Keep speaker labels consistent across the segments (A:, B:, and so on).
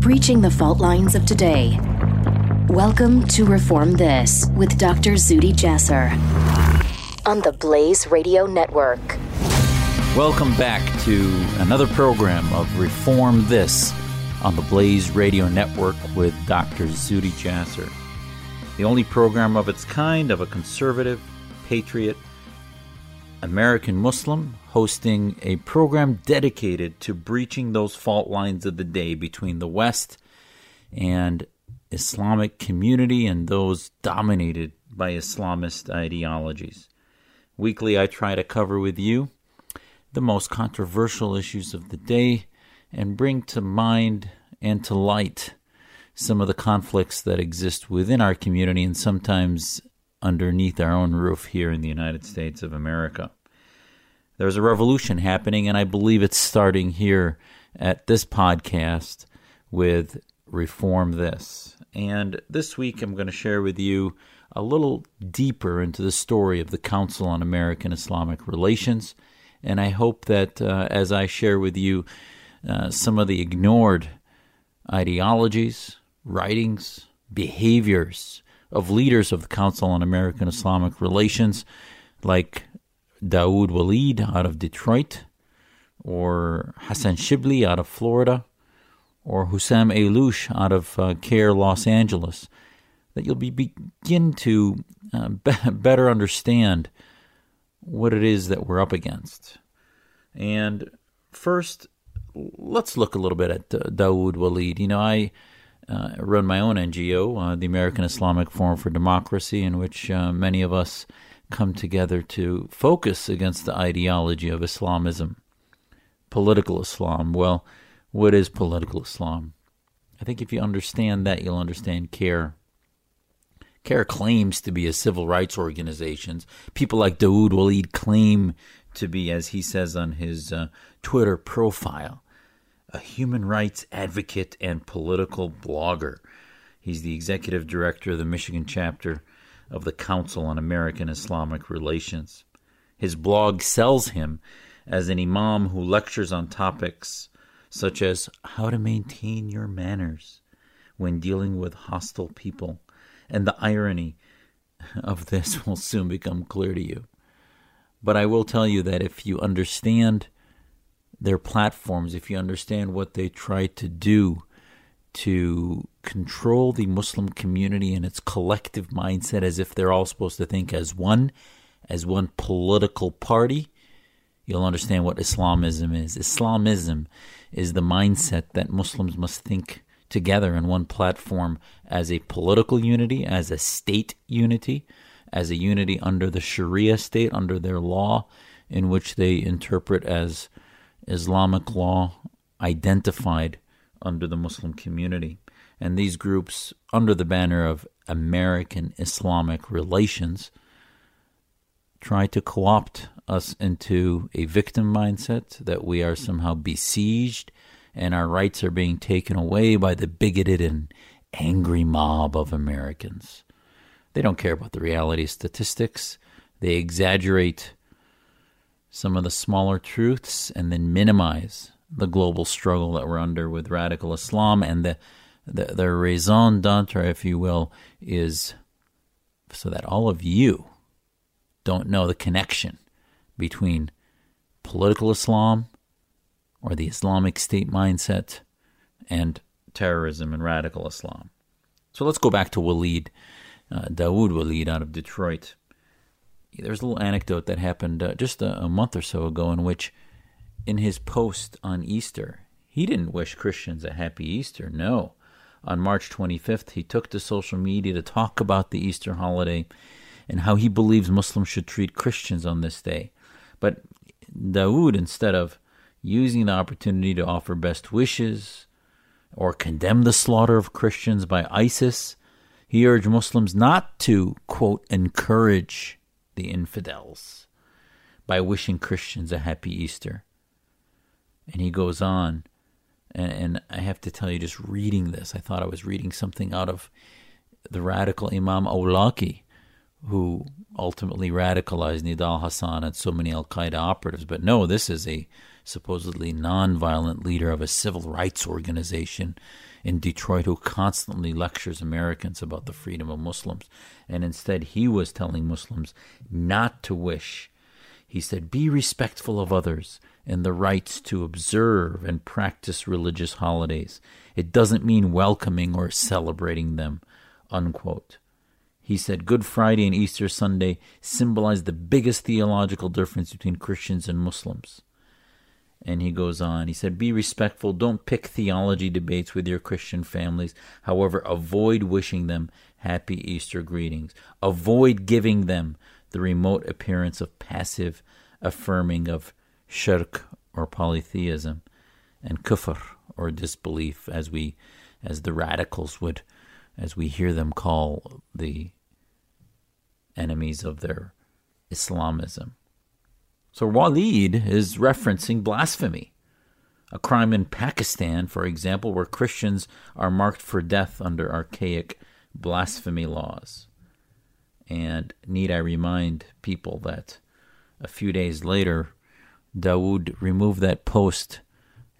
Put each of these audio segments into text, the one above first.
A: Breaching the fault lines of today. Welcome to Reform This with Dr. Zuhdi Jasser on the Blaze Radio Network.
B: Welcome back to another program of Reform This on the Blaze Radio Network with Dr. Zuhdi Jasser. The only program of its kind of a conservative, patriot, American Muslim hosting a program dedicated to breaching those fault lines of the day between the West and Islamic community and those dominated by Islamist ideologies. Weekly, I try to cover with you the most controversial issues of the day and bring to mind and to light some of the conflicts that exist within our community and sometimes underneath our own roof here in the United States of America. There's a revolution happening, and I believe it's starting here at this podcast with Reform This. And this week, I'm going to share with you a little deeper into the story of the Council on American Islamic Relations. And I hope that uh, as I share with you uh, some of the ignored ideologies, writings, behaviors of leaders of the Council on American Islamic Relations, like Dawood Walid out of Detroit, or Hassan Shibli out of Florida, or Hussam Ayloush out of uh, CAIR Los Angeles, that you'll be begin to uh, be- better understand what it is that we're up against. And first, let's look a little bit at uh, Dawood Walid. You know, I uh, run my own NGO, uh, the American Islamic Forum for Democracy, in which uh, many of us come together to focus against the ideology of Islamism, political Islam. Well, what is political Islam? I think if you understand that, you'll understand CAIR. CAIR claims to be a civil rights organization. People like Dawood Walid claim to be, as he says on his uh, Twitter profile, a human rights advocate and political blogger. He's the executive director of the Michigan chapter of the Council on American Islamic Relations. His blog sells him as an imam who lectures on topics such as how to maintain your manners when dealing with hostile people. And the irony of this will soon become clear to you. But I will tell you that if you understand their platforms, if you understand what they try to do to control the Muslim community and its collective mindset as if they're all supposed to think as one, as one political party, you'll understand what Islamism is. Islamism is the mindset that Muslims must think together in one platform as a political unity, as a state unity, as a unity under the Sharia state, under their law, in which they interpret as Islamic law identified under the Muslim community. And these groups, under the banner of American Islamic relations, try to co opt us into a victim mindset that we are somehow besieged and our rights are being taken away by the bigoted and angry mob of Americans. They don't care about the reality statistics. They exaggerate some of the smaller truths and then minimize the global struggle that we're under with radical Islam and the the, the raison d'etre, if you will, is so that all of you don't know the connection between political Islam or the Islamic State mindset and terrorism and radical Islam. So let's go back to Walid, uh, Dawood Walid out of Detroit. There's a little anecdote that happened uh, just a, a month or so ago in which, in his post on Easter, he didn't wish Christians a happy Easter. No. On March 25th, he took to social media to talk about the Easter holiday and how he believes Muslims should treat Christians on this day. But Dawood, instead of using the opportunity to offer best wishes or condemn the slaughter of Christians by ISIS, he urged Muslims not to, quote, encourage the infidels by wishing Christians a happy Easter. And he goes on, and, and I have to tell you, just reading this, I thought I was reading something out of the radical Imam Awlaki, who ultimately radicalized Nidal Hassan and so many Al Qaeda operatives. But no, this is a supposedly non-violent leader of a civil rights organization in Detroit who constantly lectures Americans about the freedom of Muslims. And instead, he was telling Muslims not to wish. He said, Be respectful of others and the rights to observe and practice religious holidays. It doesn't mean welcoming or celebrating them. Unquote. He said Good Friday and Easter Sunday symbolize the biggest theological difference between Christians and Muslims. And he goes on, he said, Be respectful. Don't pick theology debates with your Christian families. However, avoid wishing them happy Easter greetings. Avoid giving them the remote appearance of passive affirming of shirk or polytheism and kufr or disbelief as we as the radicals would as we hear them call the enemies of their Islamism. So Walid is referencing blasphemy, a crime in Pakistan, for example, where Christians are marked for death under archaic blasphemy laws. And need I remind people that a few days later, Dawood removed that post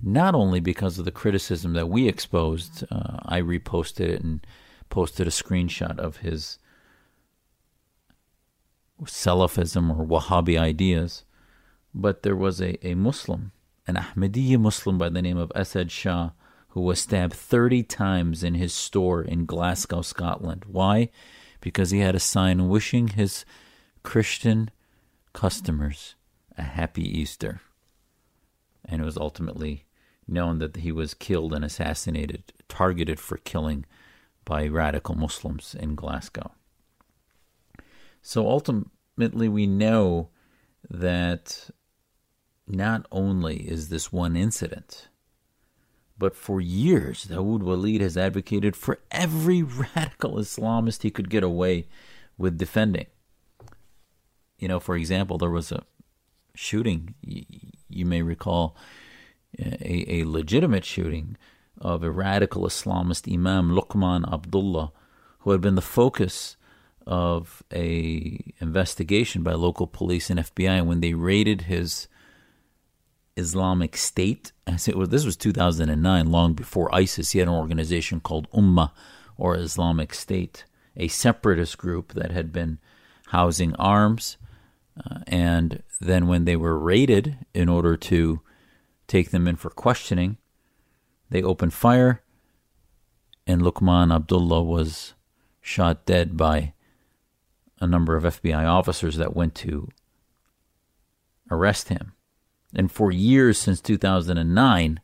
B: not only because of the criticism that we exposed, uh, I reposted it and posted a screenshot of his Salafism or Wahhabi ideas, but there was a, a Muslim, an Ahmadiyya Muslim by the name of Asad Shah, who was stabbed 30 times in his store in Glasgow, Scotland. Why? Because he had a sign wishing his Christian customers a happy Easter. And it was ultimately known that he was killed and assassinated, targeted for killing by radical Muslims in Glasgow. So ultimately, we know that not only is this one incident, but for years, Dawood Walid has advocated for every radical Islamist he could get away with defending. You know, for example, there was a shooting, you may recall, uh, a, a legitimate shooting of a radical Islamist Imam Luqman Abdullah, who had been the focus of a investigation by local police and FBI when they raided his Islamic State. As it was, this was 2009, long before ISIS. He had an organization called Ummah or Islamic State, a separatist group that had been housing arms. Uh, and then, when they were raided in order to take them in for questioning, they opened fire, and Luqman Abdullah was shot dead by a number of FBI officers that went to arrest him. And for years since 2009,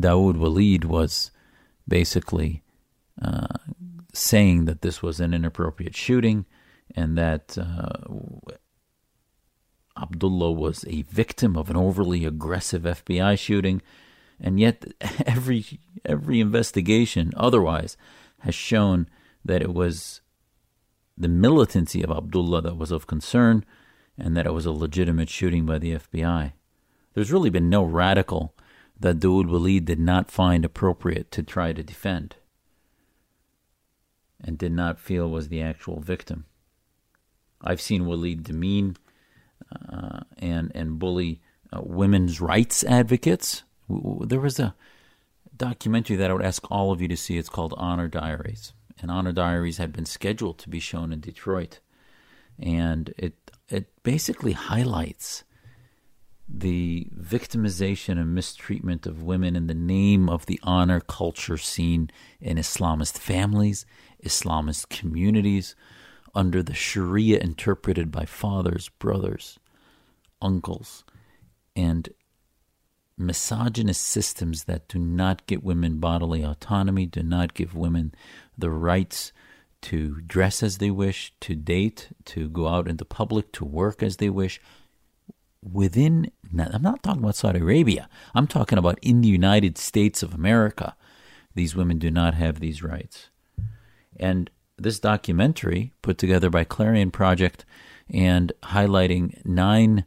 B: Dawood Walid was basically uh, saying that this was an inappropriate shooting and that uh, Abdullah was a victim of an overly aggressive FBI shooting, and yet every every investigation otherwise has shown that it was the militancy of Abdullah that was of concern and that it was a legitimate shooting by the FBI. There's really been no radical that Dawood Walid did not find appropriate to try to defend and did not feel was the actual victim. I've seen Walid demean uh, and and bully uh, women's rights advocates. There was a documentary that I would ask all of you to see. It's called Honor Diaries, and Honor Diaries had been scheduled to be shown in Detroit, and it it basically highlights the victimization and mistreatment of women in the name of the honor culture seen in Islamist families, Islamist communities, under the Sharia interpreted by fathers, brothers, uncles, and misogynist systems that do not give women bodily autonomy, do not give women the rights to dress as they wish, to date, to go out into public, to work as they wish. Within, I'm not talking about Saudi Arabia, I'm talking about in the United States of America. These women do not have these rights. And this documentary, put together by Clarion Project and highlighting nine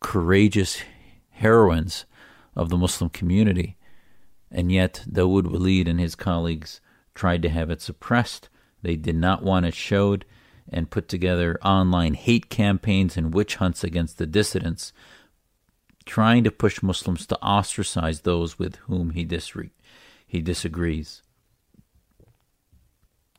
B: courageous heroines of the Muslim community, and yet Dawood Walid and his colleagues tried to have it suppressed. They did not want it showed and put together online hate campaigns and witch hunts against the dissidents, trying to push Muslims to ostracize those with whom he, disre- he disagrees.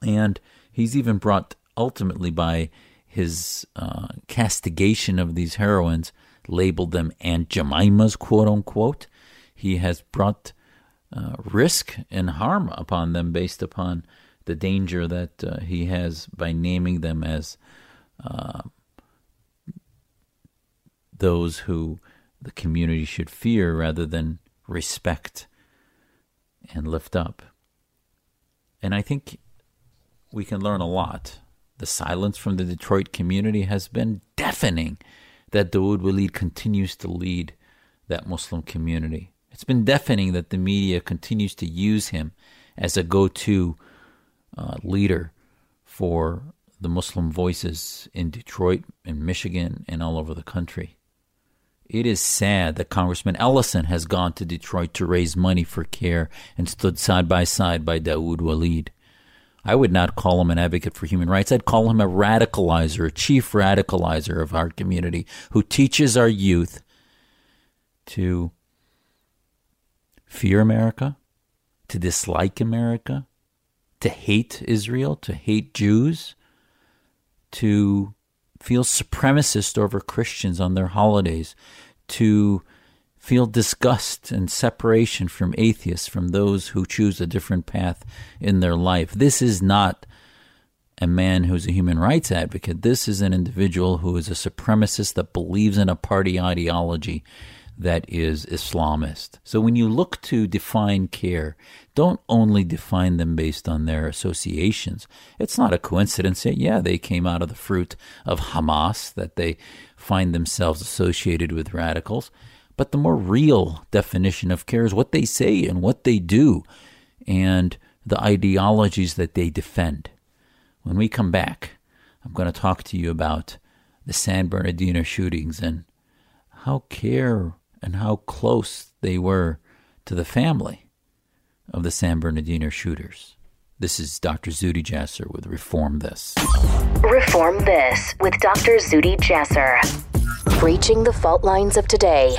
B: And he's even brought ultimately by his uh, castigation of these heroines, labeled them Aunt Jemimas, quote unquote. He has brought uh, risk and harm upon them based upon the danger that uh, he has by naming them as uh, those who the community should fear rather than respect and lift up. And I think we can learn a lot. The silence from the Detroit community has been deafening that Dawood Walid continues to lead that Muslim community. It's been deafening that the media continues to use him as a go to uh, leader for the Muslim voices in Detroit, in Michigan, and all over the country. It is sad that Congressman Ellison has gone to Detroit to raise money for CAIR and stood side by side by Dawood Walid. I would not call him an advocate for human rights. I'd call him a radicalizer, a chief radicalizer of our community who teaches our youth to fear America, to dislike America, to hate Israel, to hate Jews, to feel supremacist over Christians on their holidays, to feel disgust and separation from atheists, from those who choose a different path in their life. This is not a man who's a human rights advocate. This is an individual who is a supremacist that believes in a party ideology that is Islamist. So when you look to define CAIR, don't only define them based on their associations. It's not a coincidence that, yeah, they came out of the fruit of Hamas, that they find themselves associated with radicals. But the more real definition of CAIR is what they say and what they do and the ideologies that they defend. When we come back, I'm going to talk to you about the San Bernardino shootings and how CAIR and how close they were to the family of the San Bernardino shooters. This is Dr. Zuhdi Jasser with Reform This.
A: Reform This with Dr. Zuhdi Jasser. Breaching the fault lines of today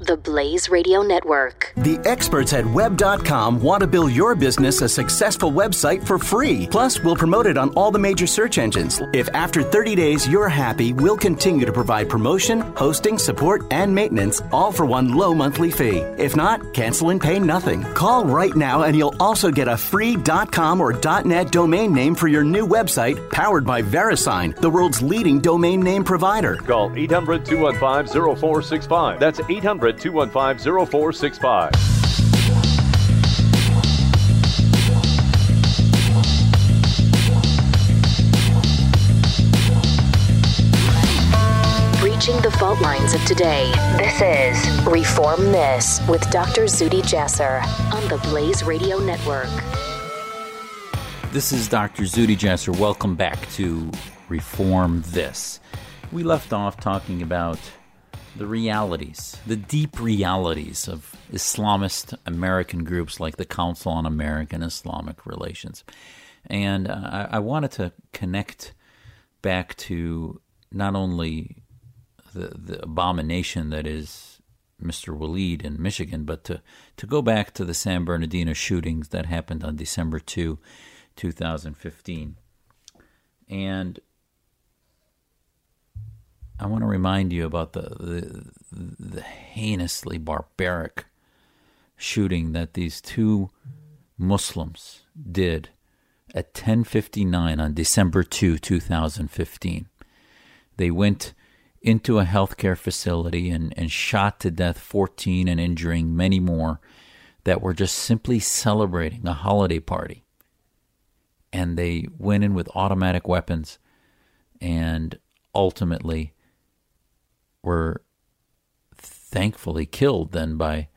A: the Blaze Radio Network.
C: The experts at web.com want to build your business a successful website for free. Plus, we'll promote it on all the major search engines. If after 30 days you're happy, we'll continue to provide promotion, hosting, support, and maintenance, all for one low monthly fee. If not, cancel and pay nothing. Call right now and you'll also get a free .com or .net domain name for your new website powered by VeriSign, the world's leading domain name provider.
D: Call 800-215-0465. That's 800 215 0465.
A: Breaching the fault lines of today. This is Reform This with Dr. Zuhdi Jasser on the Blaze Radio Network.
B: This is Dr. Zuhdi Jasser. Welcome back to Reform This. We left off talking about the realities, the deep realities of Islamist American groups like the Council on American Islamic Relations. And uh, I, wanted to connect back to not only the, the abomination that is Mr. Walid in Michigan, but to, to go back to the San Bernardino shootings that happened on December 2, 2015. And I want to remind you about the, the, the heinously barbaric shooting that these two Muslims did at 10:59 on December 2, 2015. They went into a healthcare facility and, and shot to death 14 and injuring many more that were just simply celebrating a holiday party. and they went in with automatic weapons and ultimately were thankfully killed then by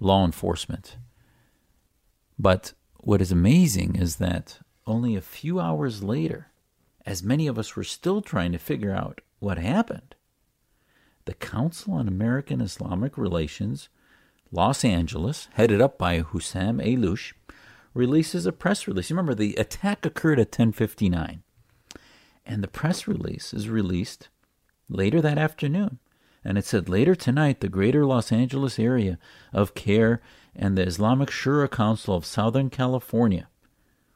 B: law enforcement. But what is amazing is that only a few hours later, as many of us were still trying to figure out what happened, the Council on American Islamic Relations, Los Angeles, headed up by Hussam Ayloush, releases a press release. Remember, the attack occurred at 1059, and the press release is released later that afternoon. And it said later tonight, the greater Los Angeles area of CAIR and the Islamic Shura Council of Southern California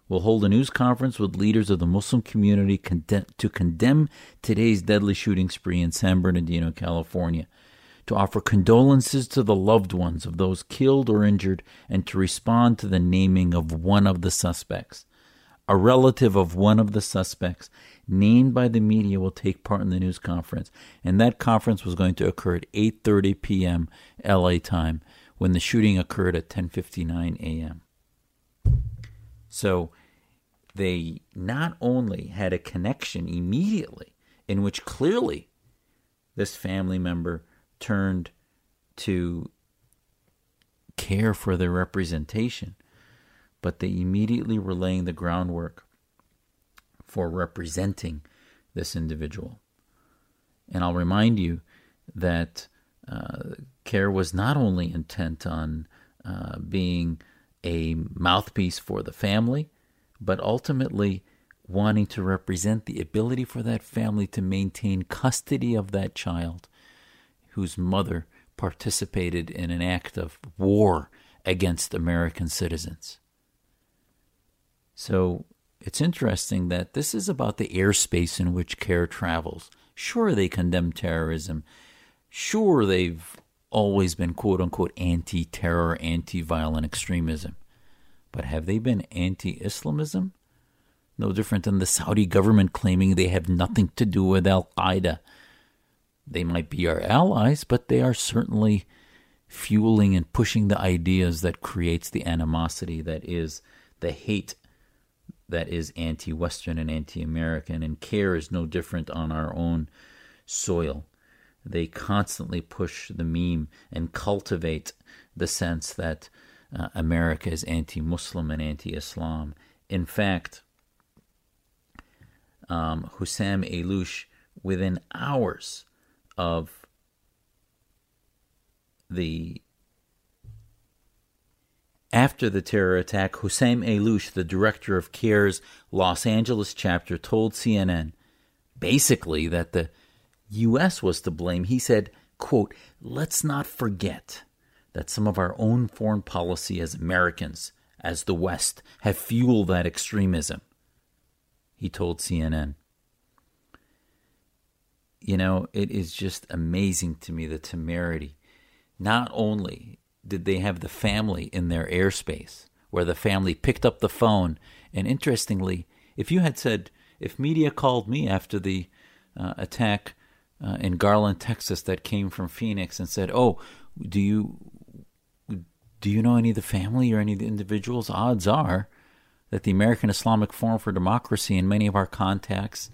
B: will hold a news conference with leaders of the Muslim community to condemn today's deadly shooting spree in San Bernardino, California, to offer condolences to the loved ones of those killed or injured, and to respond to the naming of one of the suspects. A relative of one of the suspects named by the media will take part in the news conference, and that conference was going to occur at 8:30 p.m. LA time when the shooting occurred at 10:59 a.m. So they not only had a connection immediately, in which clearly this family member turned to CAIR for their representation, but they immediately were laying the groundwork for representing this individual. And I'll remind you that uh, CAIR was not only intent on uh, being a mouthpiece for the family, but ultimately wanting to represent the ability for that family to maintain custody of that child whose mother participated in an act of war against American citizens. So it's interesting that this is about the airspace in which CAIR travels. Sure, they condemn terrorism. Sure, they've always been quote unquote anti terror, anti violent extremism. But have they been anti Islamism? No different than the Saudi government claiming they have nothing to do with Al Qaeda. They might be our allies, but they are certainly fueling and pushing the ideas that creates the animosity that is the hate that is anti Western and anti American, and CAIR is no different on our own soil they constantly push the meme and cultivate the sense that uh, America is anti Muslim and anti Islam. In fact, um, Hussam Ayloush, within hours of the after the terror attack, Hussam Ayloush, the director of CAIR's Los Angeles chapter, told CNN basically that the U.S. was to blame. He said, quote, let's not forget that some of our own foreign policy as Americans, as the West, have fueled that extremism. He told CNN. You know, it is just amazing to me the temerity. Not only did they have the family in their airspace, where the family picked up the phone, and interestingly, if you had said, if media called me after the uh, attack uh, in Garland, Texas, that came from Phoenix and said, "Oh, do you do you know any of the family or any of the individuals?" Odds are that the American Islamic Forum for Democracy and many of our contacts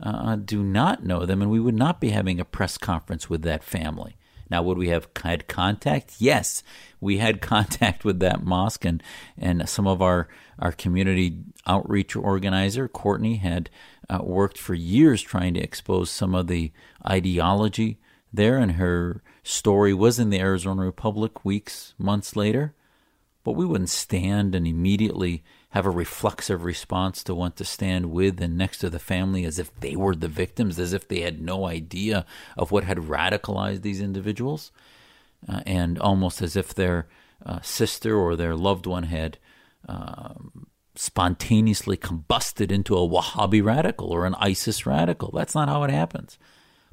B: uh, do not know them, and we would not be having a press conference with that family. Now, would we have had contact? Yes, we had contact with that mosque, and, and some of our, our community outreach organizer, Courtney, had uh, worked for years trying to expose some of the ideology there, and her story was in the Arizona Republic weeks, months later. But we wouldn't stand and immediately have a reflexive response to want to stand with and next to the family as if they were the victims, as if they had no idea of what had radicalized these individuals, uh, and almost as if their uh, sister or their loved one had um, spontaneously combusted into a Wahhabi radical or an ISIS radical. That's not how it happens.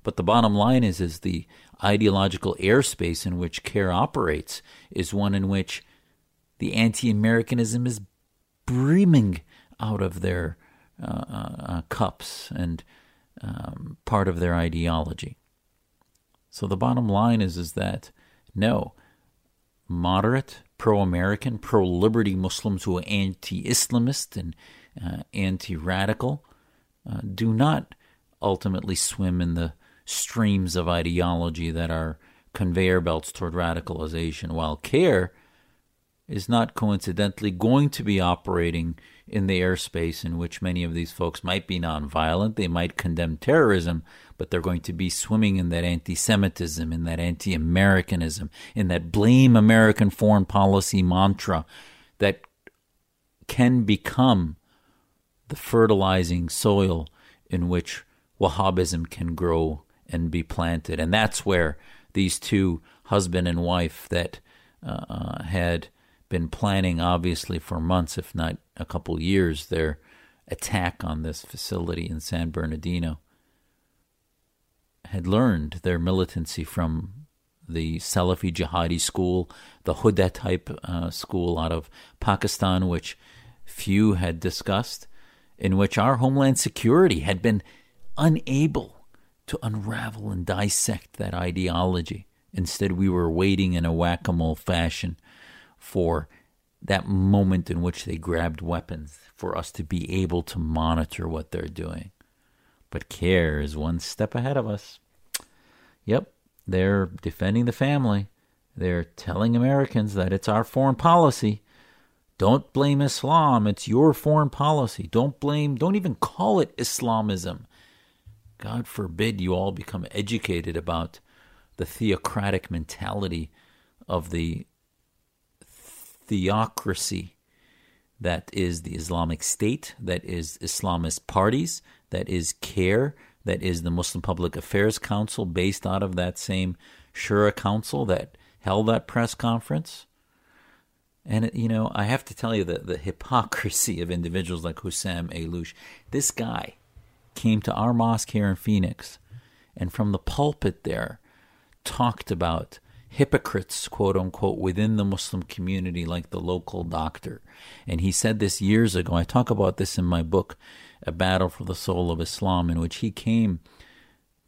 B: But the bottom line is, is the ideological airspace in which CAIR operates is one in which the anti-Americanism is brimming out of their uh, uh, uh, cups and um, part of their ideology. So the bottom line is, is that no, moderate pro American, pro liberty Muslims who are anti Islamist and uh, anti radical uh, do not ultimately swim in the streams of ideology that are conveyor belts toward radicalization, while CAIR is not coincidentally going to be operating in the airspace in which many of these folks might be nonviolent. They might condemn terrorism, but they're going to be swimming in that anti Semitism, in that anti Americanism, in that blame American foreign policy mantra that can become the fertilizing soil in which Wahhabism can grow and be planted. And that's where these two husband and wife that uh, had been planning, obviously, for months, if not a couple years, their attack on this facility in San Bernardino, had learned their militancy from the Salafi jihadi school, the Huda type uh, school out of Pakistan, which few had discussed, in which our Homeland Security had been unable to unravel and dissect that ideology. Instead, we were waiting in a whack a mole fashion for that moment in which they grabbed weapons for us to be able to monitor what they're doing. But CAIR is one step ahead of us. Yep, they're defending the family. They're telling Americans that it's our foreign policy. Don't blame Islam. It's your foreign policy. Don't blame, don't even call it Islamism. God forbid you all become educated about the theocratic mentality of the theocracy that is the Islamic State, that is Islamist parties, that is CAIR, that is the Muslim Public Affairs Council, based out of that same Shura Council that held that press conference. And, you know, I have to tell you that the hypocrisy of individuals like Hussam Ayloush. This guy came to our mosque here in Phoenix and from the pulpit there talked about hypocrites, quote unquote, within the Muslim community, like the local doctor. And he said this years ago. I talk about this in my book, A Battle for the Soul of Islam, in which he came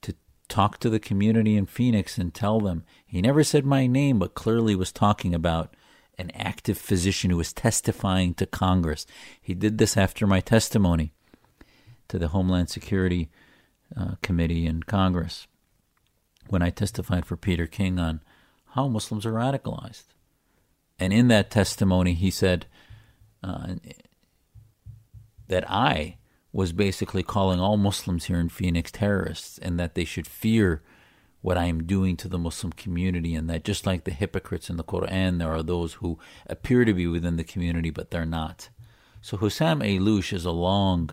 B: to talk to the community in Phoenix and tell them. He never said my name, but clearly was talking about an active physician who was testifying to Congress. He did this after my testimony to the Homeland Security uh, Committee in Congress when I testified for Peter King on how Muslims are radicalized. And in that testimony, he said uh, that I was basically calling all Muslims here in Phoenix terrorists and that they should fear what I am doing to the Muslim community, and that just like the hypocrites in the Quran, there are those who appear to be within the community, but they're not. So Hussam Ayloush is a long,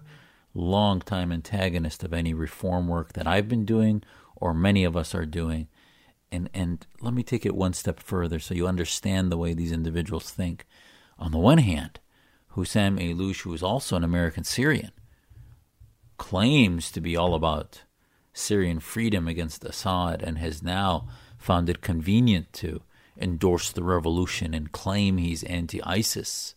B: long time antagonist of any reform work that I've been doing or many of us are doing and and let me take it one step further so you understand the way these individuals think. On the one hand, Hussam Ayloush, who is also an American Syrian, claims to be all about Syrian freedom against Assad and has now found it convenient to endorse the revolution and claim he's anti ISIS,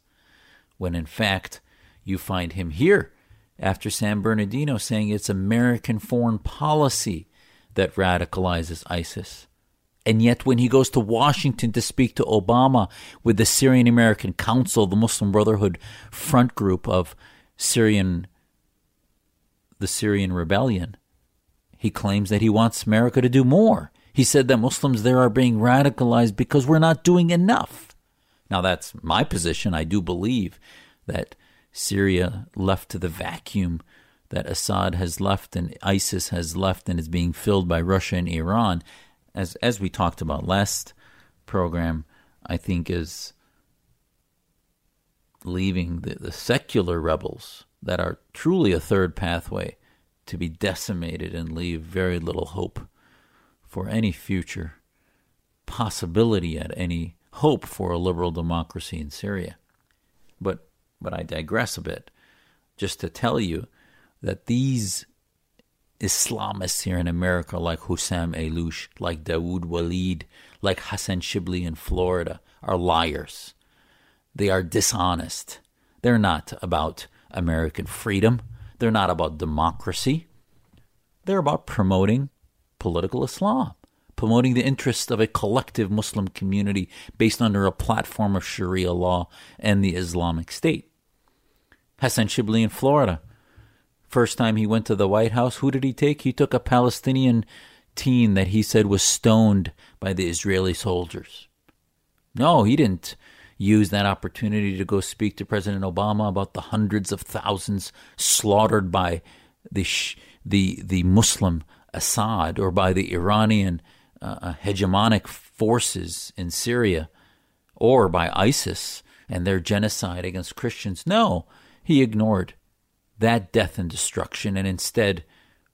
B: when in fact you find him here after San Bernardino saying it's American foreign policy that radicalizes ISIS. And yet, when he goes to Washington to speak to Obama with the Syrian American Council, the Muslim Brotherhood front group of Syrian, the Syrian rebellion, he claims that he wants America to do more. He said that Muslims there are being radicalized because we're not doing enough. Now, that's my position. I do believe that Syria, left to the vacuum that Assad has left and ISIS has left and is being filled by Russia and Iran, as as we talked about last program, I think is leaving the, the secular rebels that are truly a third pathway to be decimated and leave very little hope for any future possibility at any hope for a liberal democracy in Syria. But but I digress a bit just to tell you that these Islamists here in America, like Hussam Ayloush, like Dawood Walid, like Hassan Shibli in Florida, are liars. They are dishonest. They're not about American freedom. They're not about democracy. They're about promoting political Islam, promoting the interests of a collective Muslim community based under a platform of Sharia law and the Islamic State. Hassan Shibli in Florida. First time he went to the White House, who did he take? He took a Palestinian teen that he said was stoned by the Israeli soldiers. No, he didn't use that opportunity to go speak to President Obama about the hundreds of thousands slaughtered by the the the Muslim Assad or by the Iranian uh, uh, hegemonic forces in Syria or by ISIS and their genocide against Christians. No, he ignored that death and destruction and instead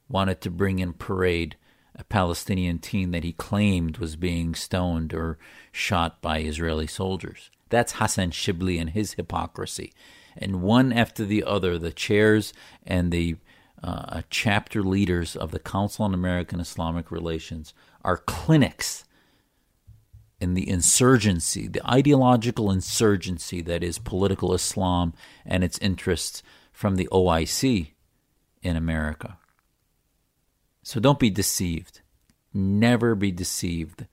B: wanted to bring in parade a Palestinian teen that he claimed was being stoned or shot by Israeli soldiers. That's Hassan Shibli and his hypocrisy. And one after the other, the chairs and the uh, chapter leaders of the Council on American Islamic Relations are clinics in the insurgency, the ideological insurgency that is political Islam and its interests from the OIC in America. So don't be deceived. Never be deceived.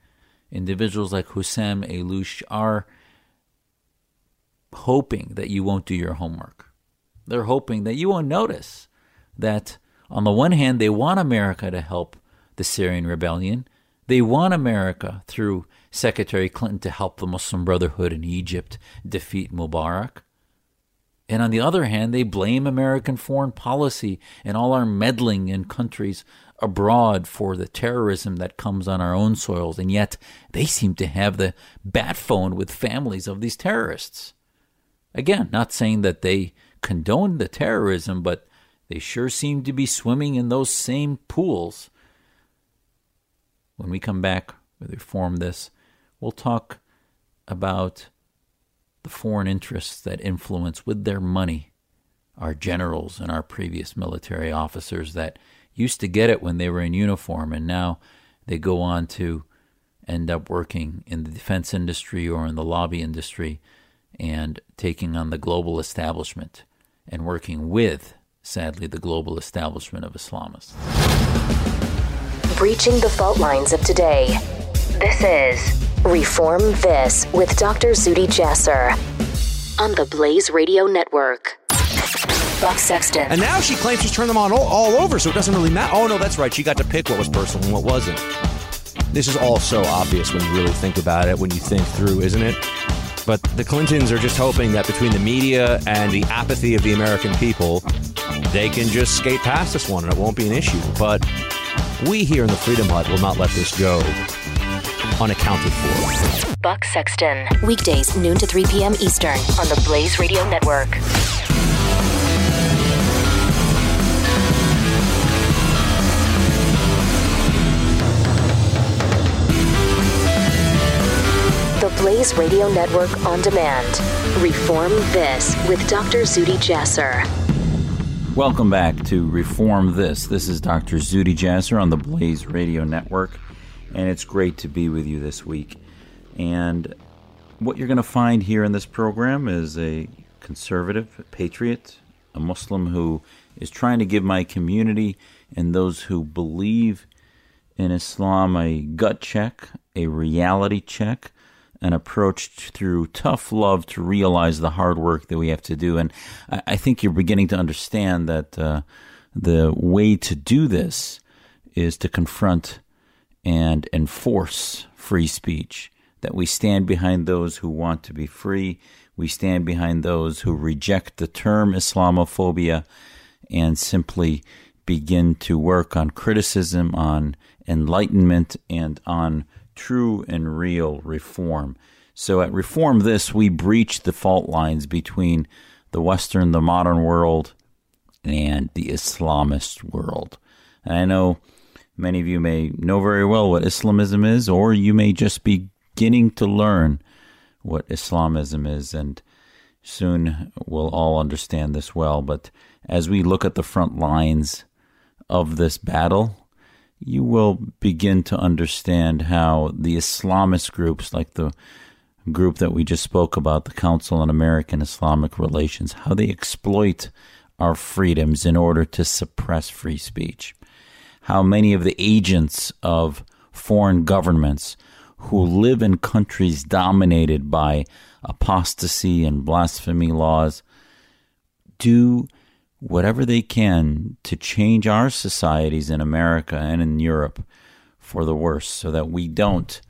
B: Individuals like Hussam Ayloush are hoping that you won't do your homework. They're hoping that you won't notice that, on the one hand, they want America to help the Syrian rebellion. They want America, through Secretary Clinton, to help the Muslim Brotherhood in Egypt defeat Mubarak. And on the other hand, they blame American foreign policy and all our meddling in countries abroad for the terrorism that comes on our own soils. And yet they seem to have the bat phone with families of these terrorists. Again, not saying that they condone the terrorism, but they sure seem to be swimming in those same pools. When we come back with Reform This, we'll talk about the foreign interests that influence with their money our generals and our previous military officers that used to get it when they were in uniform and now they go on to end up working in the defense industry or in the lobby industry and taking on the global establishment and working with, sadly, the global establishment of Islamists.
A: Breaching the fault lines of today. This is Reform This with Dr. Zuhdi Jasser on the Blaze Radio Network. Buck Sexton.
E: And now she claims she's turned them on all, all, over, so it doesn't really matter. Oh, no, that's right. She got to pick what was personal and what wasn't. This is all so obvious when you really think about it, when you think through, isn't it? But the Clintons are just hoping that between the media and the apathy of the American people, they can just skate past this one and it won't be an issue. But we here in the Freedom Hut will not let this go unaccounted for.
A: Buck Sexton. Weekdays, noon to 3 p.m. Eastern on the Blaze Radio Network. The Blaze Radio Network on demand. Reform This with Dr. Zuhdi Jasser.
B: Welcome back to Reform This. This is Dr. Zuhdi Jasser on the Blaze Radio Network and it's great to be with you this week. And what you're going to find here in this program is a conservative, patriot, a Muslim who is trying to give my community and those who believe in Islam a gut check, a reality check, an approach through tough love to realize the hard work that we have to do. And I, I think you're beginning to understand that uh, the way to do this is to confront and enforce free speech, that we stand behind those who want to be free, we stand behind those who reject the term Islamophobia, and simply begin to work on criticism, on enlightenment, and on true and real reform. So at Reform This, we breach the fault lines between the Western, the modern world, and the Islamist world. And I know Many of you may know very well what Islamism is, or you may just be beginning to learn what Islamism is, and soon we'll all understand this well. But as we look at the front lines of this battle, you will begin to understand how the Islamist groups, like the group that we just spoke about, the Council on American Islamic Relations, how they exploit our freedoms in order to suppress free speech how many of the agents of foreign governments who live in countries dominated by apostasy and blasphemy laws do whatever they can to change our societies in America and in Europe for the worse so that we don't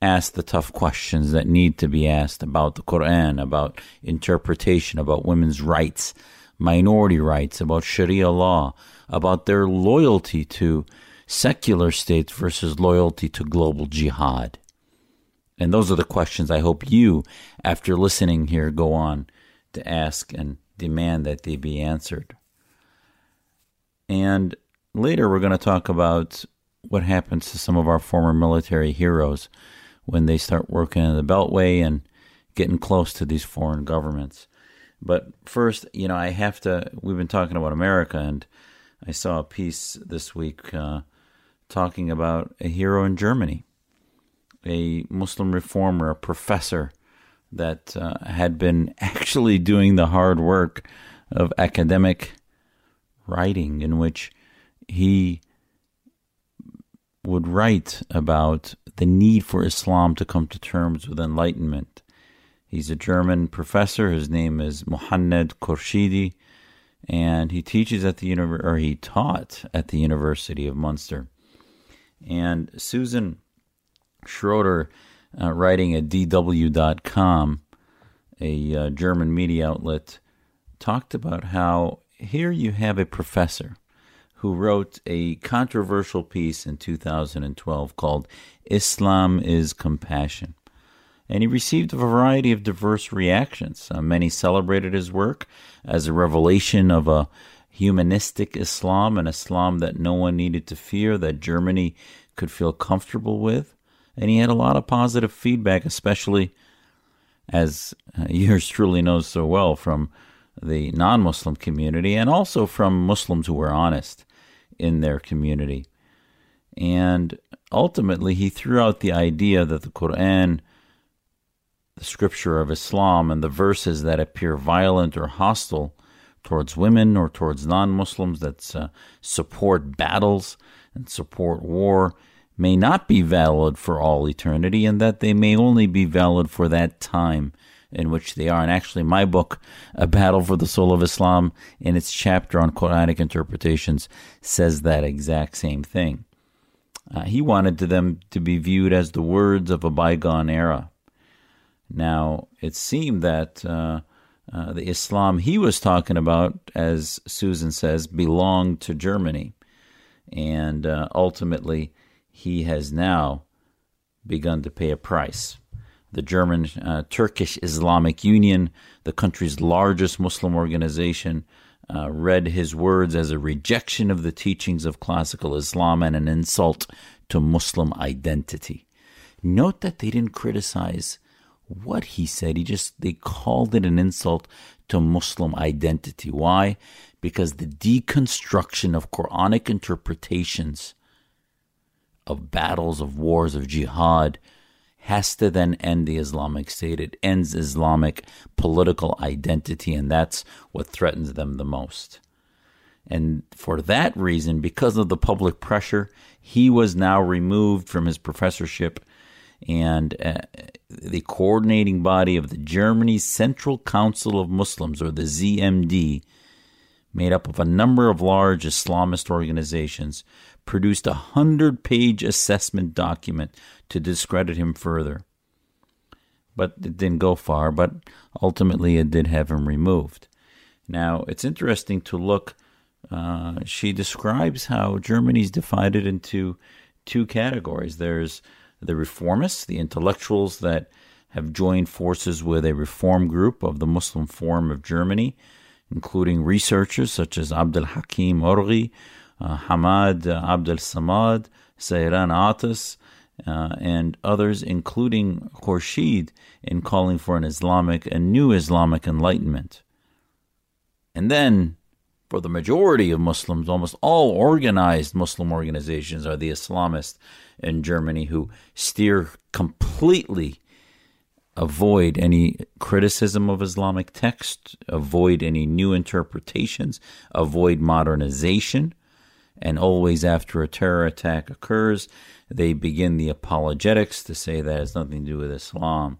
B: ask the tough questions that need to be asked about the Quran, about interpretation, about women's rights, minority rights, about Sharia law, about their loyalty to secular states versus loyalty to global jihad. And those are the questions I hope you, after listening here, go on to ask and demand that they be answered. And later, we're going to talk about what happens to some of our former military heroes when they start working in the Beltway and getting close to these foreign governments. But first, you know, I have to. We've been talking about America, and I saw a piece this week uh, talking about a hero in Germany, a Muslim reformer, a professor that uh, had been actually doing the hard work of academic writing, in which he would write about the need for Islam to come to terms with enlightenment. He's a German professor. His name is Muhannad Khorshidi, and he teaches at the univer- or he taught at the University of Munster. And Susan Schroeder, uh, writing at DW.com, a uh, German media outlet, talked about how here you have a professor who wrote a controversial piece in 2012 called Islam is Compassion. And he received a variety of diverse reactions. Uh, many celebrated his work as a revelation of a humanistic Islam, an Islam that no one needed to fear, that Germany could feel comfortable with. And he had a lot of positive feedback, especially as uh, yours truly knows so well from the non Muslim community and also from Muslims who were honest in their community. And ultimately, he threw out the idea that the Quran, the scripture of Islam, and the verses that appear violent or hostile towards women or towards non Muslims that uh, support battles and support war may not be valid for all eternity and that they may only be valid for that time in which they are. And actually, my book, A Battle for the Soul of Islam, in its chapter on Quranic interpretations, says that exact same thing. Uh, he wanted to them to be viewed as the words of a bygone era. Now, it seemed that uh, uh, the Islam he was talking about, as Susan says, belonged to Germany. And uh, ultimately, he has now begun to pay a price the German uh, Turkish Islamic Union, the country's largest Muslim organization, uh, read his words as a rejection of the teachings of classical Islam and an insult to Muslim identity. Note that they didn't criticize what he said. He just they called it an insult to Muslim identity. Why? Because the deconstruction of Quranic interpretations of battles, of wars, of jihad has to then end the Islamic State. It ends Islamic political identity, and that's what threatens them the most. And for that reason, because of the public pressure, he was now removed from his professorship. And uh, the coordinating body of the Germany's Central Council of Muslims, or the ZMD, made up of a number of large Islamist organizations, produced a hundred page assessment document to discredit him further. But it didn't go far, but ultimately it did have him removed. Now, it's interesting to look. Uh, she describes how Germany's divided into two categories. There's the reformists, the intellectuals that have joined forces with a reform group of the Muslim Forum of Germany, including researchers such as Abdul Hakim Ourghi, uh, Hamed Abdel Samad, Seyran Atas, uh, and others, including Khorshid, in calling for an Islamic, a new Islamic enlightenment. And then, for the majority of Muslims, almost all organized Muslim organizations are the Islamists in Germany who steer completely avoid any criticism of Islamic text, avoid any new interpretations, avoid modernization, and always after a terror attack occurs, they begin the apologetics to say that has nothing to do with Islam.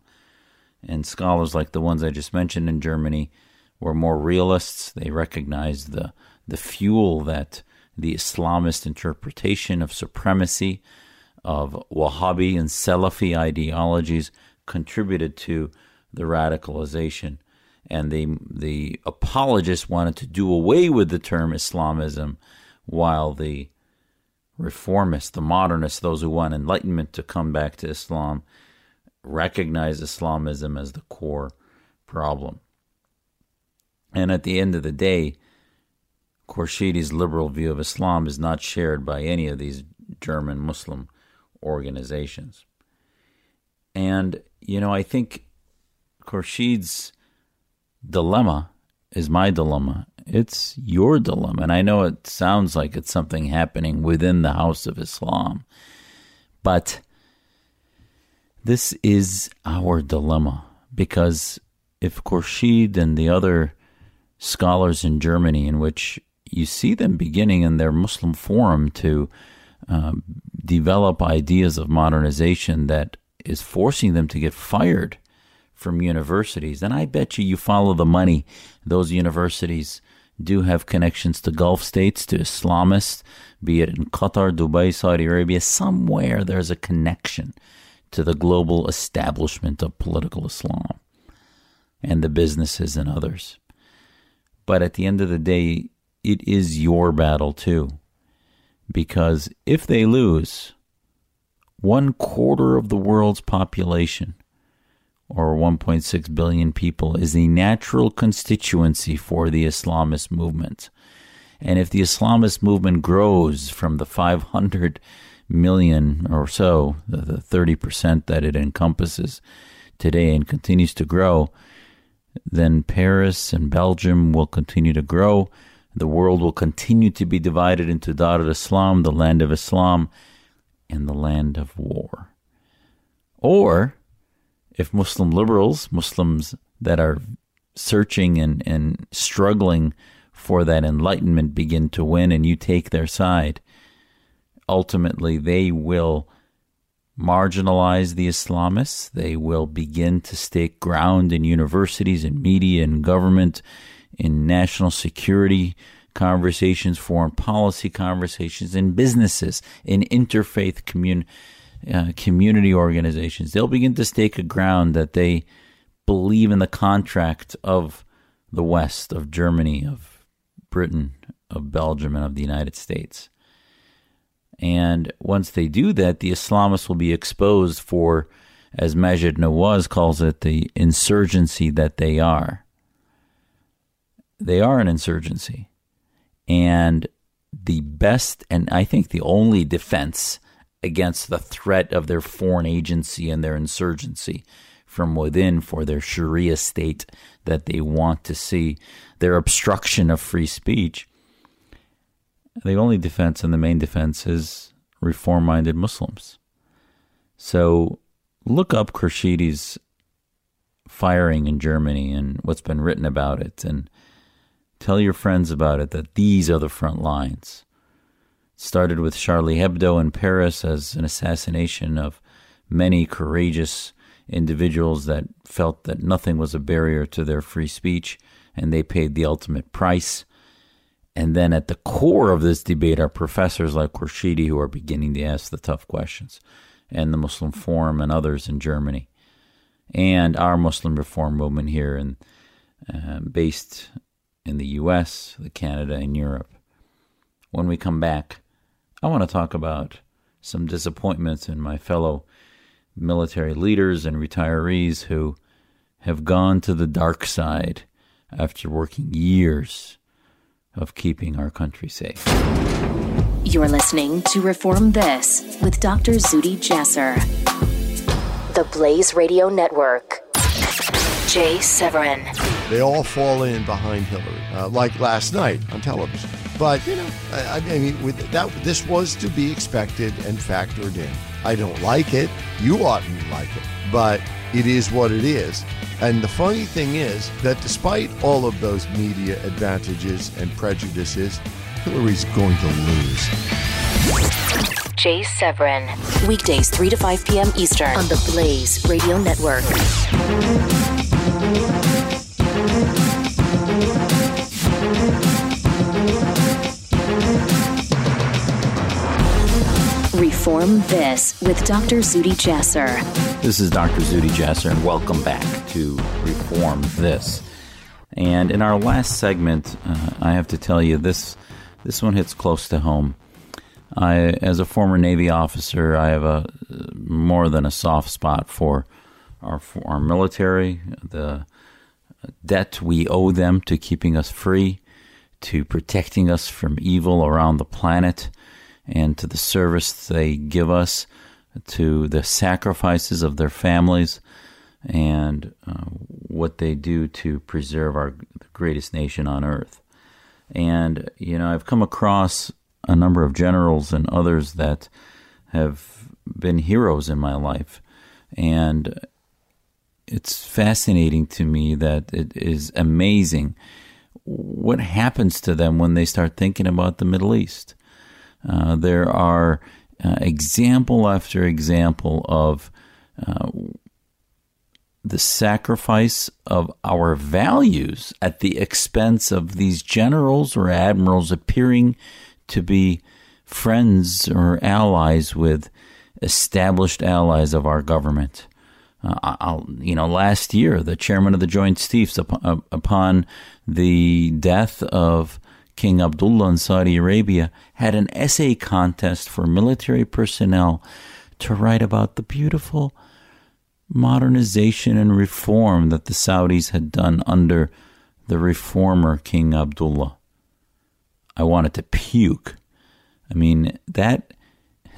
B: And scholars like the ones I just mentioned in Germany were more realists. They recognized the the fuel that the Islamist interpretation of supremacy of Wahhabi and Salafi ideologies contributed to the radicalization. And the, the apologists wanted to do away with the term Islamism, while the reformists, the modernists, those who want enlightenment to come back to Islam, recognize Islamism as the core problem. And at the end of the day, Khorshidi's liberal view of Islam is not shared by any of these German Muslim organizations. And, you know, I think Khorshid's dilemma is my dilemma. It's your dilemma. And I know it sounds like it's something happening within the House of Islam, but this is our dilemma because if Khorshid and the other scholars in Germany, in which you see them beginning in their Muslim forum to um, develop ideas of modernization that is forcing them to get fired from universities. And I bet you, you follow the money. Those universities do have connections to Gulf states, to Islamists, be it in Qatar, Dubai, Saudi Arabia. Somewhere there's a connection to the global establishment of political Islam and the businesses and others. But at the end of the day, it is your battle too. Because if they lose, one quarter of the world's population, or 1.6 billion people, is the natural constituency for the Islamist movement. And if the Islamist movement grows from the 500 million or so, the 30% that it encompasses today, and continues to grow, then Paris and Belgium will continue to grow the world will continue to be divided into Dar al Islam, the land of Islam, and the land of war. Or, if Muslim liberals, Muslims that are searching and, and struggling for that enlightenment begin to win and you take their side, ultimately they will marginalize the Islamists. They will begin to stake ground in universities and media and government in national security conversations, foreign policy conversations, in businesses, in interfaith commun- uh, community organizations. They'll begin to stake a ground that they believe in the contract of the West, of Germany, of Britain, of Belgium, and of the United States. And once they do that, the Islamists will be exposed for, as Maajid Nawaz calls it, the insurgency that they are they are an insurgency. And the best, and I think the only defense against the threat of their foreign agency and their insurgency from within for their Sharia state that they want to see, their obstruction of free speech, the only defense and the main defense is reform minded Muslims. So look up Khorshidi's firing in Germany and what's been written about it and Tell your friends about it that these are the front lines. Started with Charlie Hebdo in Paris as an assassination of many courageous individuals that felt that nothing was a barrier to their free speech and they paid the ultimate price. And then at the core of this debate are professors like Khorshidi who are beginning to ask the tough questions, and the Muslim Forum and others in Germany, and our Muslim reform movement here, and uh, based in the US, the Canada, and Europe. When we come back, I want to talk about some disappointments in my fellow military leaders and retirees who have gone to the dark side after working years of keeping our country safe.
A: You're listening to Reform This with Dr. Zuhdi Jasser, the Blaze Radio Network. Jay Severin.
F: They all fall in behind Hillary, uh, like last night on television. But you know, I, I mean, with that, this was to be expected and factored in. I don't like it. You oughtn't like it, but it is what it is. And the funny thing is that despite all of those media advantages and prejudices, Hillary's going to lose.
A: Jay Severin. Weekdays 3 to 5 p.m. Eastern on the Blaze Radio Network. Reform This with Dr. Zuhdi Jasser.
B: This is Dr. Zuhdi Jasser, and welcome back to Reform This. And in our last segment, uh, I have to tell you this this one hits close to home. I, as a former Navy officer, I have a more than a soft spot for our for our military, the debt we owe them to keeping us free, to protecting us from evil around the planet, and to the service they give us, to the sacrifices of their families, and uh, what they do to preserve our greatest nation on earth. And, you know, I've come across a number of generals and others that have been heroes in my life. And it's fascinating to me that it is amazing what happens to them when they start thinking about the Middle East. Uh, there are uh, example after example of uh, the sacrifice of our values at the expense of these generals or admirals appearing to be friends or allies with established allies of our government. Uh, you know, last year, the chairman of the Joint Chiefs, upon, upon the death of King Abdullah in Saudi Arabia, had an essay contest for military personnel to write about the beautiful modernization and reform that the Saudis had done under the reformer King Abdullah. I wanted to puke. I mean, that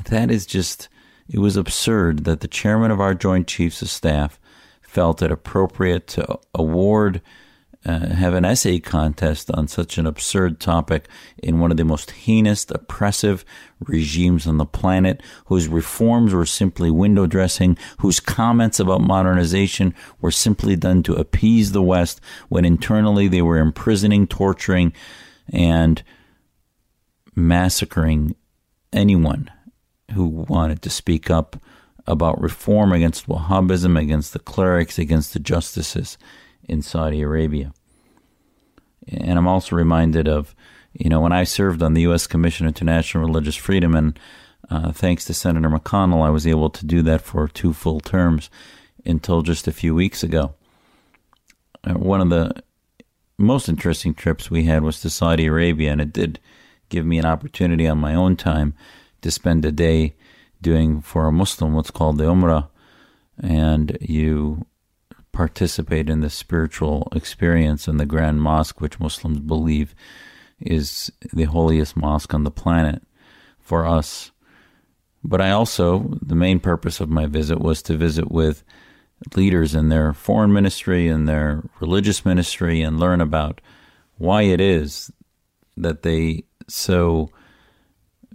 B: that is just it was absurd that the chairman of our Joint Chiefs of Staff felt it appropriate to award, uh, have an essay contest on such an absurd topic in one of the most heinous, oppressive regimes on the planet, whose reforms were simply window dressing, whose comments about modernization were simply done to appease the West, when internally they were imprisoning, torturing, and massacring anyone who wanted to speak up about reform against Wahhabism, against the clerics, against the justices in Saudi Arabia. And I'm also reminded of, you know, when I served on the U.S. Commission on International Religious Freedom, and uh, thanks to Senator McConnell, I was able to do that for two full terms until just a few weeks ago. Uh, one of the most interesting trips we had was to Saudi Arabia, and it did give me an opportunity on my own time to spend a day doing for a Muslim what's called the Umrah, and you participate in the spiritual experience in the Grand Mosque, which Muslims believe is the holiest mosque on the planet for us. But I also, the main purpose of my visit was to visit with leaders in their foreign ministry and their religious ministry and learn about why it is that they so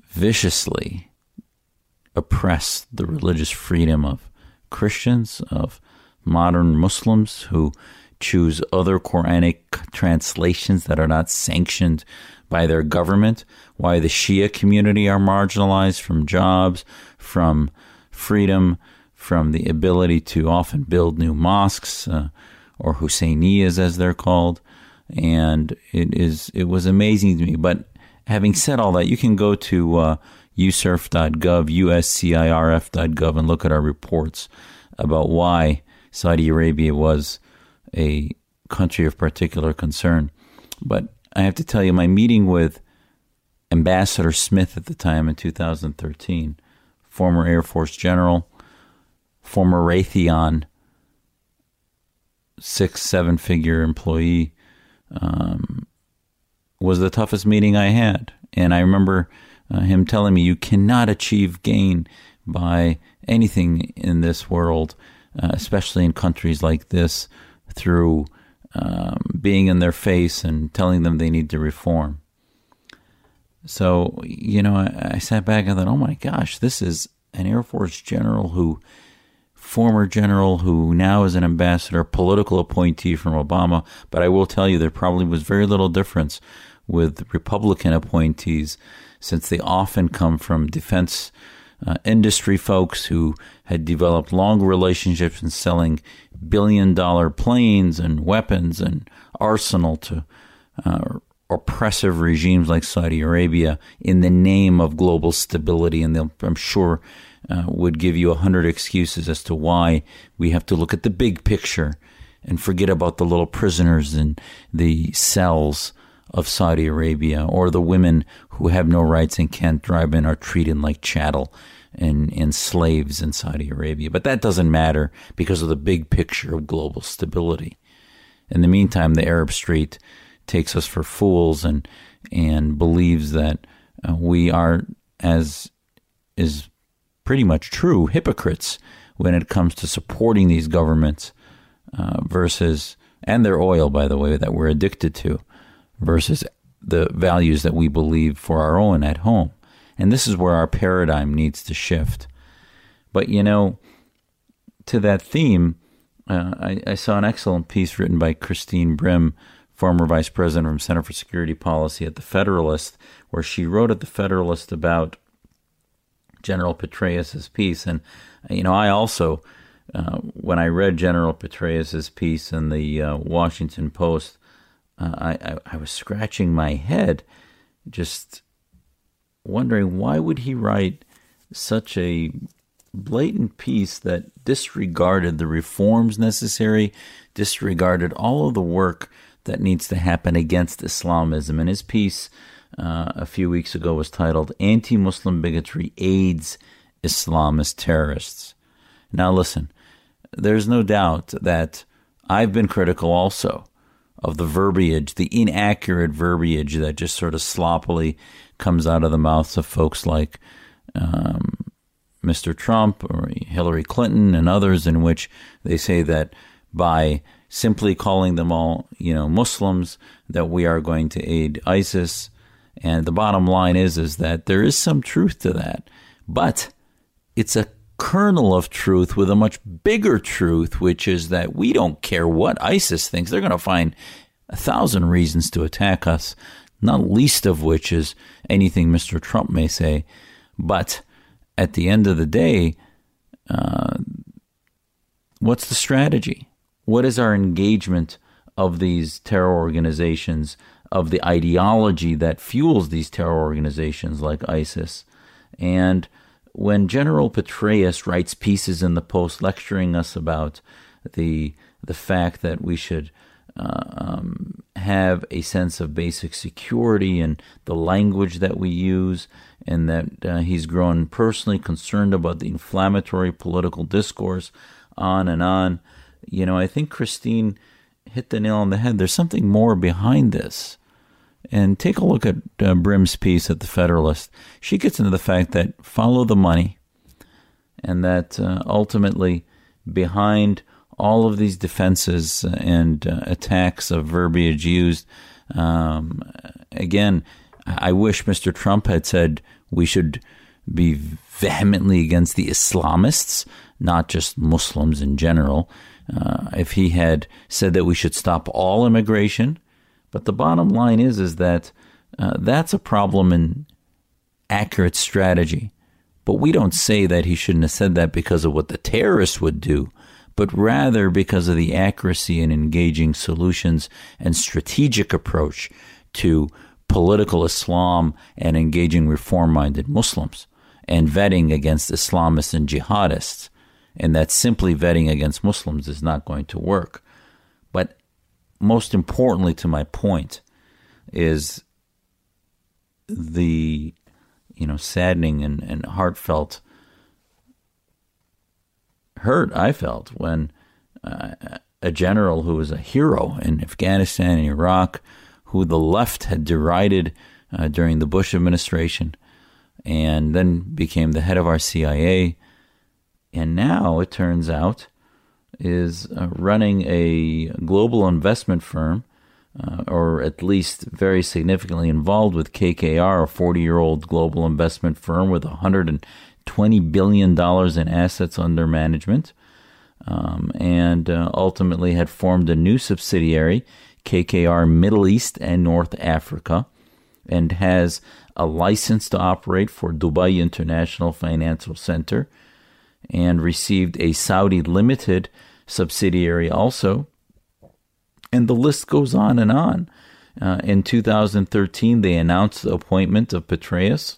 B: viciously oppress the religious freedom of Christians, of modern Muslims who choose other Quranic translations that are not sanctioned by their government, why the Shia community are marginalized from jobs, from freedom, from the ability to often build new mosques uh, or Husseinias as they're called. And it is it was amazing to me. But having said all that, you can go to uh, uscirf.gov, uscirf.gov, and look at our reports about why Saudi Arabia was a country of particular concern. But I have to tell you, my meeting with Ambassador Smith at the time in 2013, former Air Force general, former Raytheon six, seven figure employee, um, was the toughest meeting I had. And I remember uh, him telling me, you cannot achieve gain by anything in this world, uh, especially in countries like this, through um, being in their face and telling them they need to reform. So, you know, I, I sat back and thought, oh my gosh, this is an Air Force general who, former general who now is an ambassador, political appointee from Obama. But I will tell you, there probably was very little difference with Republican appointees, since they often come from defense uh, industry folks who had developed long relationships in selling billion dollar planes and weapons and arsenal to uh, oppressive regimes like Saudi Arabia in the name of global stability. And I'm sure uh, would give you a hundred excuses as to why we have to look at the big picture and forget about the little prisoners in the cells of Saudi Arabia or the women who have no rights and can't drive in are treated like chattel and, and slaves in Saudi Arabia. But that doesn't matter because of the big picture of global stability. In the meantime, the Arab Street takes us for fools and and believes that uh, we are, as is pretty much true, hypocrites when it comes to supporting these governments uh, versus and their oil, by the way, that we're addicted to, versus the values that we believe for our own at home. And this is where our paradigm needs to shift. But you know, to that theme, uh, I, I, saw an excellent piece written by Christine Brim, former vice president from Center for Security Policy at the Federalist, where she wrote at the Federalist about General Petraeus's piece. And you know, I also, uh, when I read General Petraeus's piece in the uh, Washington Post, uh, I, I, was scratching my head, just wondering why would he write such a blatant piece that disregarded the reforms necessary, disregarded all of the work that needs to happen against Islamism. And his piece uh, a few weeks ago was titled Anti Muslim Bigotry Aids Islamist Terrorists. Now, listen, there's no doubt that I've been critical also of the verbiage, the inaccurate verbiage that just sort of sloppily comes out of the mouths of folks like um, Mr. Trump or Hillary Clinton and others, in which they say that by simply calling them all, you know, Muslims, that we are going to aid ISIS. And the bottom line is, is that there is some truth to that, but it's a kernel of truth with a much bigger truth, which is that we don't care what ISIS thinks. They're going to find a thousand reasons to attack us not least of which is anything Mr. Trump may say. But at the end of the day, uh, what's the strategy? What is our engagement of these terror organizations, of the ideology that fuels these terror organizations like ISIS? And when General Petraeus writes pieces in the Post lecturing us about the the fact that we should uh, um, have a sense of basic security and the language that we use, and that uh, he's grown personally concerned about the inflammatory political discourse, on and on. You know, I think Christine hit the nail on the head. There's something more behind this. And take a look at uh, Brim's piece at the Federalist. She gets into the fact that follow the money, and that uh, ultimately behind all of these defenses and uh, attacks of verbiage used. Um, again, I wish Mr. Trump had said we should be vehemently against the Islamists, not just Muslims in general. Uh, if he had said that we should stop all immigration, but the bottom line is is that uh, that's a problem in accurate strategy. But we don't say that he shouldn't have said that because of what the terrorists would do but rather because of the accuracy in engaging solutions and strategic approach to political Islam and engaging reform minded Muslims and vetting against Islamists and jihadists. And that simply vetting against Muslims is not going to work. But most importantly, to my point, is the you know saddening and, and heartfelt hurt I felt when uh, a general who was a hero in Afghanistan and Iraq, who the left had derided uh, during the Bush administration, and then became the head of our CIA, and now it turns out is uh, running a global investment firm. Uh, or at least very significantly involved with KKR, a 40 year old global investment firm with 100 $20 billion in assets under management, um, and uh, ultimately had formed a new subsidiary, KKR Middle East and North Africa, and has a license to operate for Dubai International Financial Center, and received a Saudi limited subsidiary also. And the list goes on and on. Uh, in 2013, they announced the appointment of Petraeus,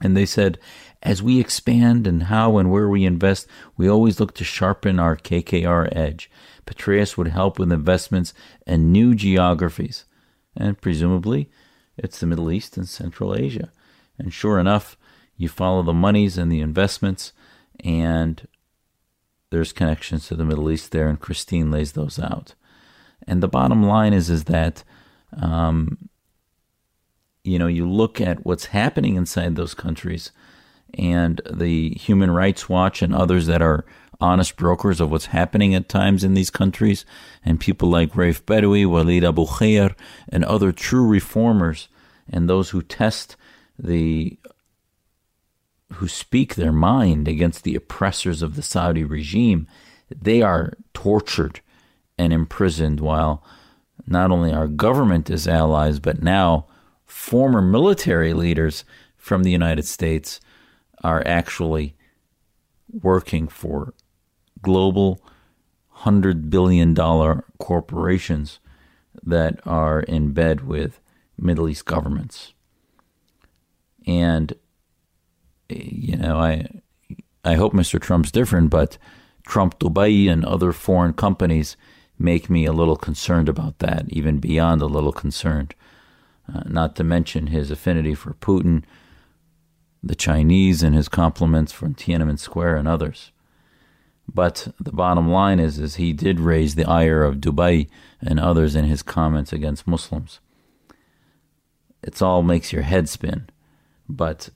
B: and they said, as we expand and how and where we invest, we always look to sharpen our KKR edge. Petraeus would help with investments in new geographies, and presumably it's the Middle East and Central Asia. And sure enough, you follow the monies and the investments, and there's connections to the Middle East there, and Christine lays those out. And the bottom line is is that um, you know you look at what's happening inside those countries, and the Human Rights Watch and others that are honest brokers of what's happening at times in these countries, and people like Raif Badawi, Walid Abu Khair, and other true reformers, and those who test the who speak their mind against the oppressors of the Saudi regime, they are tortured and imprisoned while not only our government is allies, but now former military leaders from the United States are actually working for global $100 billion corporations that are in bed with Middle East governments. And, you know, I, I hope Mr. Trump's different, but Trump Dubai and other foreign companies make me a little concerned about that, even beyond a little concerned. Uh, not to mention his affinity for Putin, the Chinese, and his compliments from Tiananmen Square and others. But the bottom line is, is he did raise the ire of Dubai and others in his comments against Muslims. It's all makes your head spin. But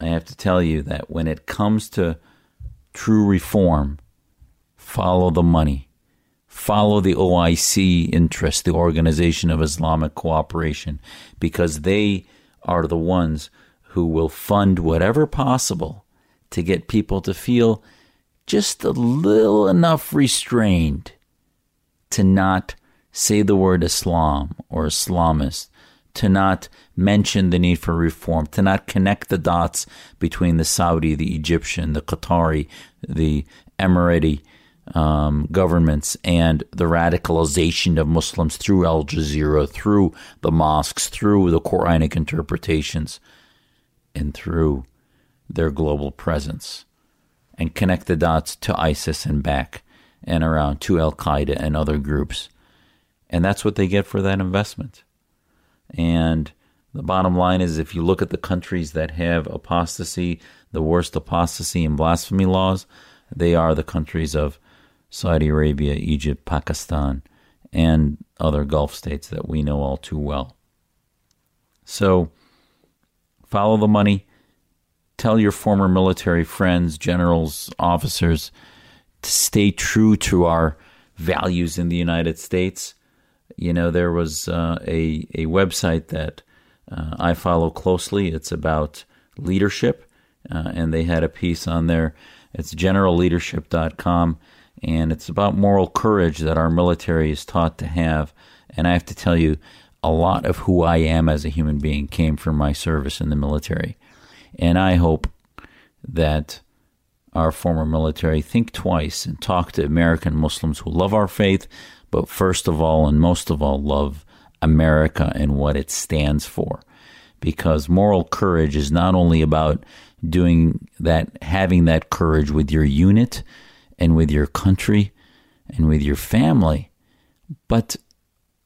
B: I have to tell you that when it comes to true reform, follow the money. Follow the OIC interest, the Organization of Islamic Cooperation, because they are the ones who will fund whatever possible to get people to feel just a little enough restrained to not say the word Islam or Islamist, to not mention the need for reform, to not connect the dots between the Saudi, the Egyptian, the Qatari, the Emirati um, governments and the radicalization of Muslims through Al Jazeera, through the mosques, through the Quranic interpretations, and through their global presence, and connect the dots to ISIS and back and around to Al Qaeda and other groups. And that's what they get for that investment. And the bottom line is if you look at the countries that have apostasy, the worst apostasy and blasphemy laws, they are the countries of Saudi Arabia, Egypt, Pakistan, and other Gulf states that we know all too well. So follow the money. Tell your former military friends, generals, officers to stay true to our values in the United States. You know, there was uh, a, a website that uh, I follow closely. It's about leadership, uh, and they had a piece on there. It's generalleadership.com and it's about moral courage that our military is taught to have. And I have to tell you, a lot of who I am as a human being came from my service in the military. And I hope that our former military think twice and talk to American Muslims who love our faith, but first of all and most of all, love America and what it stands for. Because moral courage is not only about doing that, having that courage with your unit, and with your country and with your family, but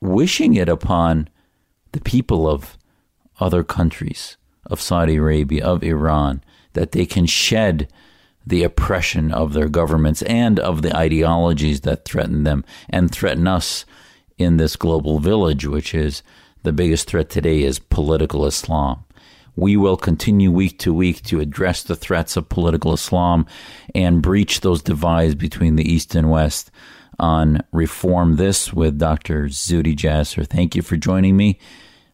B: wishing it upon the people of other countries, of Saudi Arabia, of Iran, that they can shed the oppression of their governments and of the ideologies that threaten them and threaten us in this global village, which is the biggest threat today is political Islam. We will continue week to week to address the threats of political Islam and breach those divides between the East and West on Reform This with Dr. Zuhdi Jasser. Thank you for joining me.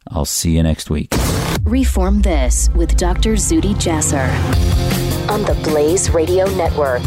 B: I'll see you next week.
A: Reform This with Dr. Zuhdi Jasser on the Blaze Radio Network.